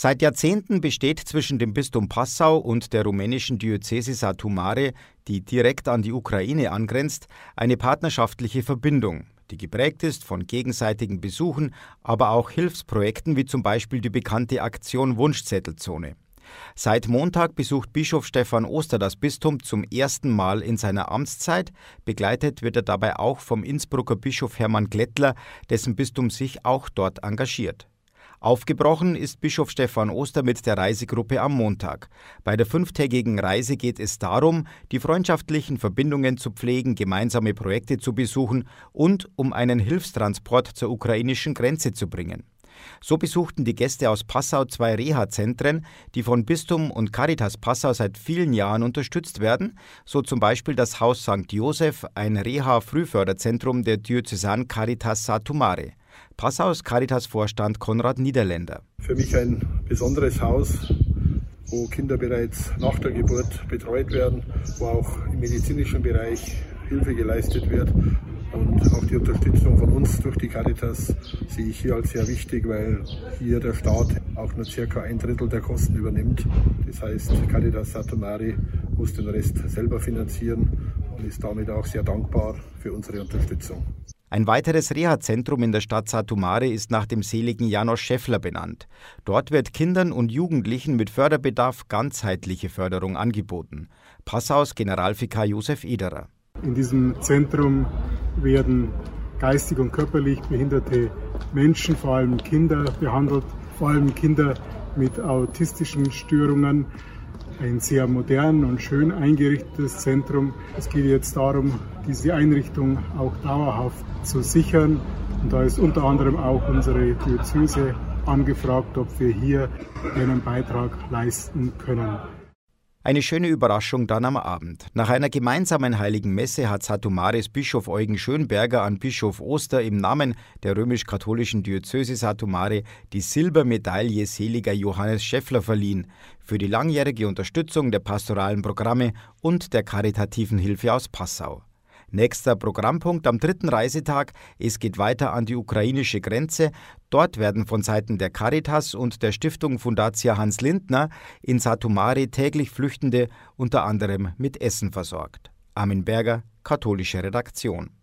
Seit Jahrzehnten besteht zwischen dem Bistum Passau und der rumänischen Diözese Satu Mare, die direkt an die Ukraine angrenzt, eine partnerschaftliche Verbindung, die geprägt ist von gegenseitigen Besuchen, aber auch Hilfsprojekten wie zum Beispiel die bekannte Aktion Wunschzettelzone. Seit Montag besucht Bischof Stefan Oster das Bistum zum ersten Mal in seiner Amtszeit. Begleitet wird er dabei auch vom Innsbrucker Bischof Hermann Glättler, dessen Bistum sich auch dort engagiert. Aufgebrochen ist Bischof Stefan Oster mit der Reisegruppe am Montag. Bei der fünftägigen Reise geht es darum, die freundschaftlichen Verbindungen zu pflegen, gemeinsame Projekte zu besuchen und um einen Hilfstransport zur ukrainischen Grenze zu bringen. So besuchten die Gäste aus Passau zwei Reha-Zentren, die von Bistum und Caritas Passau seit vielen Jahren unterstützt werden, so zum Beispiel das Haus St. Josef, ein Reha-Frühförderzentrum der Diözesan Caritas Satumare. Passaus Caritas-Vorstand Konrad Niederländer. Für mich ein besonderes Haus, wo Kinder bereits nach der Geburt betreut werden, wo auch im medizinischen Bereich Hilfe geleistet wird. Und auch die Unterstützung von uns durch die Caritas sehe ich hier als sehr wichtig, weil hier der Staat auch nur circa ein Drittel der Kosten übernimmt. Das heißt, Caritas Satomari muss den Rest selber finanzieren und ist damit auch sehr dankbar für unsere Unterstützung. Ein weiteres Reha-Zentrum in der Stadt Satumare ist nach dem seligen Janosch Schäffler benannt. Dort wird Kindern und Jugendlichen mit Förderbedarf ganzheitliche Förderung angeboten. Passaus Generalvikar Josef Ederer. In diesem Zentrum werden geistig und körperlich behinderte Menschen, vor allem Kinder, behandelt, vor allem Kinder mit autistischen Störungen ein sehr modern und schön eingerichtetes Zentrum. Es geht jetzt darum, diese Einrichtung auch dauerhaft zu sichern. Und da ist unter anderem auch unsere Diözese angefragt, ob wir hier einen Beitrag leisten können. Eine schöne Überraschung dann am Abend. Nach einer gemeinsamen heiligen Messe hat Satumares Bischof Eugen Schönberger an Bischof Oster im Namen der römisch-katholischen Diözese Satumare die Silbermedaille seliger Johannes Schäffler verliehen für die langjährige Unterstützung der pastoralen Programme und der karitativen Hilfe aus Passau. Nächster Programmpunkt am dritten Reisetag. Es geht weiter an die ukrainische Grenze. Dort werden von Seiten der Caritas und der Stiftung Fundatia Hans Lindner in Satumari täglich Flüchtende unter anderem mit Essen versorgt. Armin Berger, katholische Redaktion.